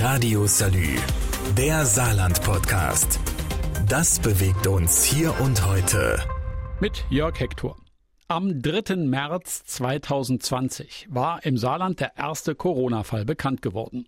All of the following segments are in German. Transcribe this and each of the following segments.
Radio Salü, der Saarland-Podcast. Das bewegt uns hier und heute. Mit Jörg Hector. Am 3. März 2020 war im Saarland der erste Corona-Fall bekannt geworden.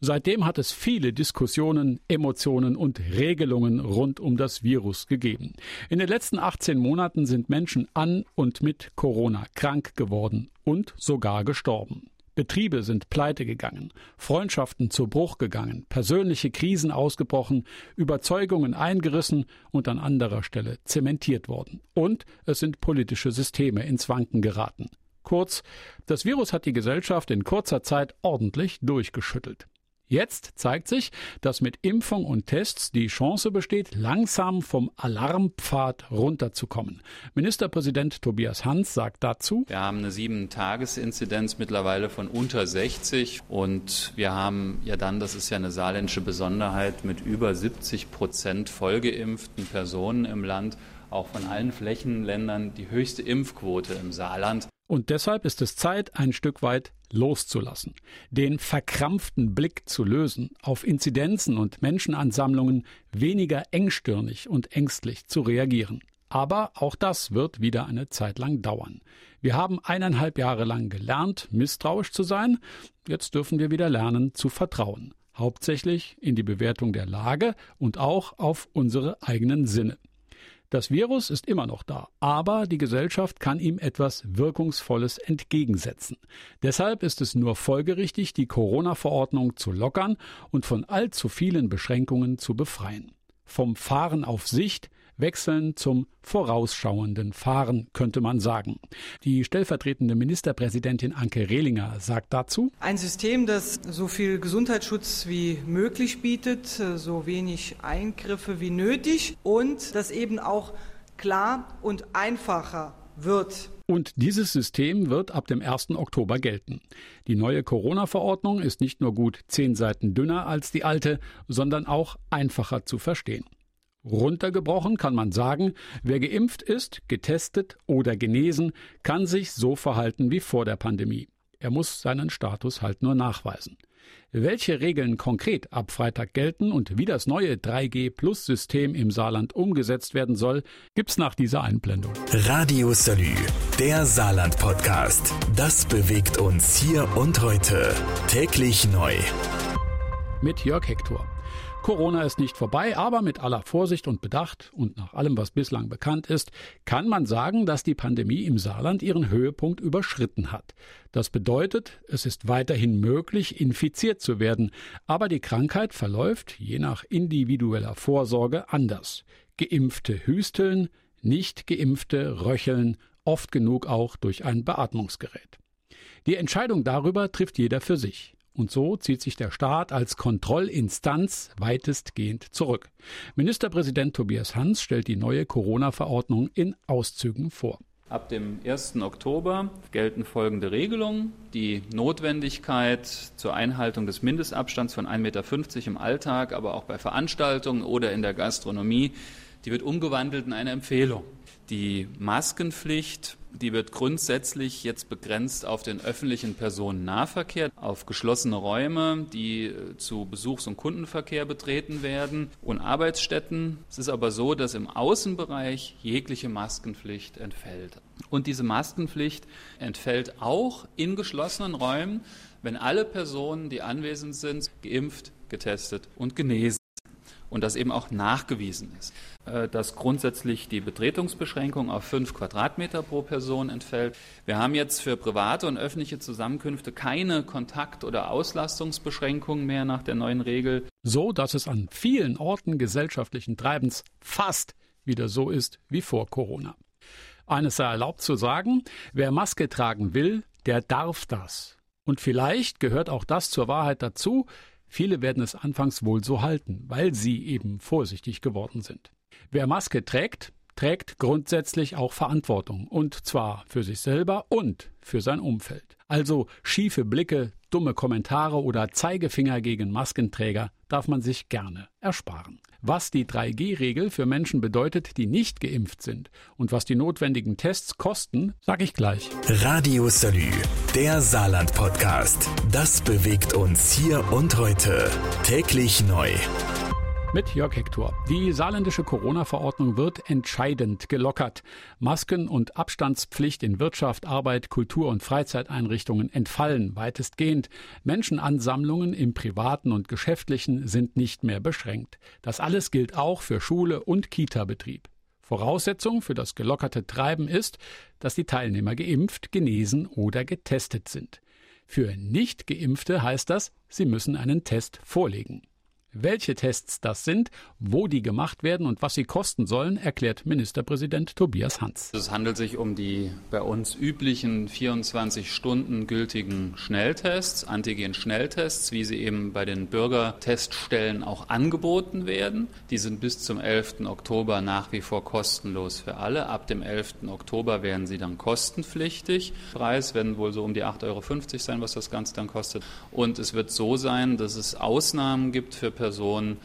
Seitdem hat es viele Diskussionen, Emotionen und Regelungen rund um das Virus gegeben. In den letzten 18 Monaten sind Menschen an und mit Corona krank geworden und sogar gestorben. Betriebe sind pleite gegangen, Freundschaften zu Bruch gegangen, persönliche Krisen ausgebrochen, Überzeugungen eingerissen und an anderer Stelle zementiert worden. Und es sind politische Systeme ins Wanken geraten. Kurz, das Virus hat die Gesellschaft in kurzer Zeit ordentlich durchgeschüttelt. Jetzt zeigt sich, dass mit Impfung und Tests die Chance besteht, langsam vom Alarmpfad runterzukommen. Ministerpräsident Tobias Hans sagt dazu, wir haben eine Sieben-Tages-Inzidenz mittlerweile von unter 60 und wir haben ja dann, das ist ja eine saarländische Besonderheit, mit über 70 Prozent vollgeimpften Personen im Land auch von allen Flächenländern die höchste Impfquote im Saarland. Und deshalb ist es Zeit, ein Stück weit loszulassen, den verkrampften Blick zu lösen, auf Inzidenzen und Menschenansammlungen weniger engstirnig und ängstlich zu reagieren. Aber auch das wird wieder eine Zeit lang dauern. Wir haben eineinhalb Jahre lang gelernt, misstrauisch zu sein, jetzt dürfen wir wieder lernen zu vertrauen, hauptsächlich in die Bewertung der Lage und auch auf unsere eigenen Sinne. Das Virus ist immer noch da, aber die Gesellschaft kann ihm etwas Wirkungsvolles entgegensetzen. Deshalb ist es nur folgerichtig, die Corona-Verordnung zu lockern und von allzu vielen Beschränkungen zu befreien. Vom Fahren auf Sicht wechseln zum vorausschauenden Fahren, könnte man sagen. Die stellvertretende Ministerpräsidentin Anke Rehlinger sagt dazu, ein System, das so viel Gesundheitsschutz wie möglich bietet, so wenig Eingriffe wie nötig und das eben auch klar und einfacher wird. Und dieses System wird ab dem 1. Oktober gelten. Die neue Corona-Verordnung ist nicht nur gut zehn Seiten dünner als die alte, sondern auch einfacher zu verstehen. Runtergebrochen kann man sagen, wer geimpft ist, getestet oder genesen, kann sich so verhalten wie vor der Pandemie. Er muss seinen Status halt nur nachweisen. Welche Regeln konkret ab Freitag gelten und wie das neue 3G-Plus-System im Saarland umgesetzt werden soll, gibt's nach dieser Einblendung. Radio Salü, der Saarland-Podcast. Das bewegt uns hier und heute. Täglich neu. Mit Jörg Hector. Corona ist nicht vorbei, aber mit aller Vorsicht und Bedacht und nach allem, was bislang bekannt ist, kann man sagen, dass die Pandemie im Saarland ihren Höhepunkt überschritten hat. Das bedeutet, es ist weiterhin möglich, infiziert zu werden, aber die Krankheit verläuft je nach individueller Vorsorge anders. Geimpfte hüsteln, nicht geimpfte röcheln, oft genug auch durch ein Beatmungsgerät. Die Entscheidung darüber trifft jeder für sich. Und so zieht sich der Staat als Kontrollinstanz weitestgehend zurück. Ministerpräsident Tobias Hans stellt die neue Corona-Verordnung in Auszügen vor. Ab dem 1. Oktober gelten folgende Regelungen. Die Notwendigkeit zur Einhaltung des Mindestabstands von 1,50 Meter im Alltag, aber auch bei Veranstaltungen oder in der Gastronomie, die wird umgewandelt in eine Empfehlung. Die Maskenpflicht, die wird grundsätzlich jetzt begrenzt auf den öffentlichen Personennahverkehr, auf geschlossene Räume, die äh, zu Besuchs- und Kundenverkehr betreten werden und Arbeitsstätten. Es ist aber so, dass im Außenbereich jegliche Maskenpflicht entfällt. Und diese Maskenpflicht entfällt auch in geschlossenen Räumen, wenn alle Personen, die anwesend sind, geimpft, getestet und genesen und das eben auch nachgewiesen ist. Äh, dass grundsätzlich die Betretungsbeschränkung auf fünf Quadratmeter pro Person entfällt. Wir haben jetzt für private und öffentliche Zusammenkünfte keine Kontakt- oder Auslastungsbeschränkungen mehr nach der neuen Regel. So dass es an vielen Orten gesellschaftlichen Treibens fast wieder so ist wie vor Corona. Eines sei erlaubt zu sagen, wer Maske tragen will, der darf das. Und vielleicht gehört auch das zur Wahrheit dazu, Viele werden es anfangs wohl so halten, weil sie eben vorsichtig geworden sind. Wer Maske trägt, trägt grundsätzlich auch Verantwortung, und zwar für sich selber und für sein Umfeld. Also schiefe Blicke, dumme Kommentare oder Zeigefinger gegen Maskenträger darf man sich gerne ersparen. Was die 3G-Regel für Menschen bedeutet, die nicht geimpft sind und was die notwendigen Tests kosten, sage ich gleich. Radio Salü, der Saarland-Podcast. Das bewegt uns hier und heute. Täglich neu. Mit Jörg Hector. Die saarländische Corona-Verordnung wird entscheidend gelockert. Masken- und Abstandspflicht in Wirtschaft, Arbeit, Kultur- und Freizeiteinrichtungen entfallen weitestgehend. Menschenansammlungen im privaten und geschäftlichen sind nicht mehr beschränkt. Das alles gilt auch für Schule und Kita-Betrieb. Voraussetzung für das gelockerte Treiben ist, dass die Teilnehmer geimpft, genesen oder getestet sind. Für Nicht-Geimpfte heißt das, sie müssen einen Test vorlegen. Welche Tests das sind, wo die gemacht werden und was sie kosten sollen, erklärt Ministerpräsident Tobias Hans. Es handelt sich um die bei uns üblichen 24 Stunden gültigen Schnelltests, Antigen-Schnelltests, wie sie eben bei den Bürgerteststellen auch angeboten werden. Die sind bis zum 11. Oktober nach wie vor kostenlos für alle. Ab dem 11. Oktober werden sie dann kostenpflichtig. Preis werden wohl so um die 8,50 Euro sein, was das Ganze dann kostet. Und es wird so sein, dass es Ausnahmen gibt für Personen, äh,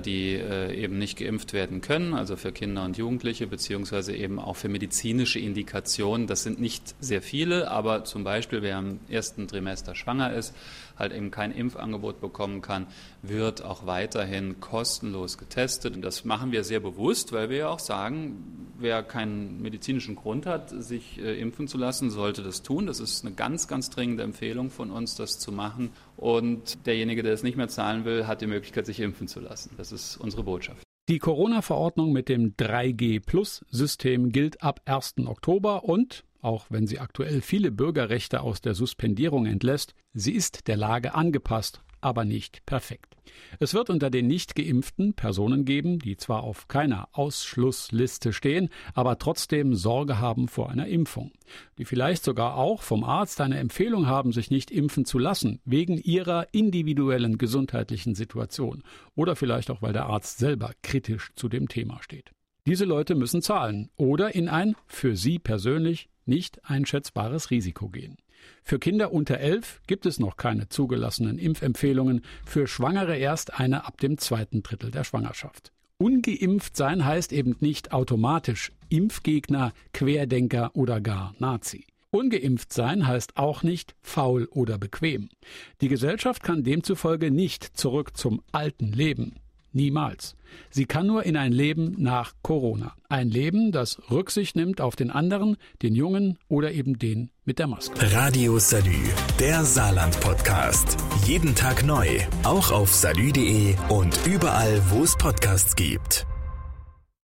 die äh, eben nicht geimpft werden können, also für Kinder und Jugendliche, beziehungsweise eben auch für medizinische Indikationen. Das sind nicht sehr viele, aber zum Beispiel, wer im ersten Trimester schwanger ist, halt eben kein Impfangebot bekommen kann, wird auch weiterhin kostenlos getestet. Und das machen wir sehr bewusst, weil wir ja auch sagen, wer keinen medizinischen Grund hat, sich äh, impfen zu lassen, sollte das tun. Das ist eine ganz, ganz dringende Empfehlung von uns, das zu machen. Und derjenige, der es nicht mehr zahlen will, hat die Möglichkeit, sich impfen zu lassen. Das ist unsere Botschaft. Die Corona-Verordnung mit dem 3G-Plus-System gilt ab 1. Oktober und auch wenn sie aktuell viele Bürgerrechte aus der Suspendierung entlässt, sie ist der Lage angepasst, aber nicht perfekt. Es wird unter den nicht geimpften Personen geben, die zwar auf keiner Ausschlussliste stehen, aber trotzdem Sorge haben vor einer Impfung, die vielleicht sogar auch vom Arzt eine Empfehlung haben, sich nicht impfen zu lassen, wegen ihrer individuellen gesundheitlichen Situation oder vielleicht auch, weil der Arzt selber kritisch zu dem Thema steht. Diese Leute müssen zahlen oder in ein für sie persönlich nicht einschätzbares Risiko gehen. Für Kinder unter elf gibt es noch keine zugelassenen Impfempfehlungen, für Schwangere erst eine ab dem zweiten Drittel der Schwangerschaft. Ungeimpft sein heißt eben nicht automatisch Impfgegner, Querdenker oder gar Nazi. Ungeimpft sein heißt auch nicht faul oder bequem. Die Gesellschaft kann demzufolge nicht zurück zum alten Leben. Niemals. Sie kann nur in ein Leben nach Corona. Ein Leben, das Rücksicht nimmt auf den anderen, den Jungen oder eben den mit der Maske. Radio Salü, der Saarland-Podcast. Jeden Tag neu, auch auf salü.de und überall, wo es Podcasts gibt.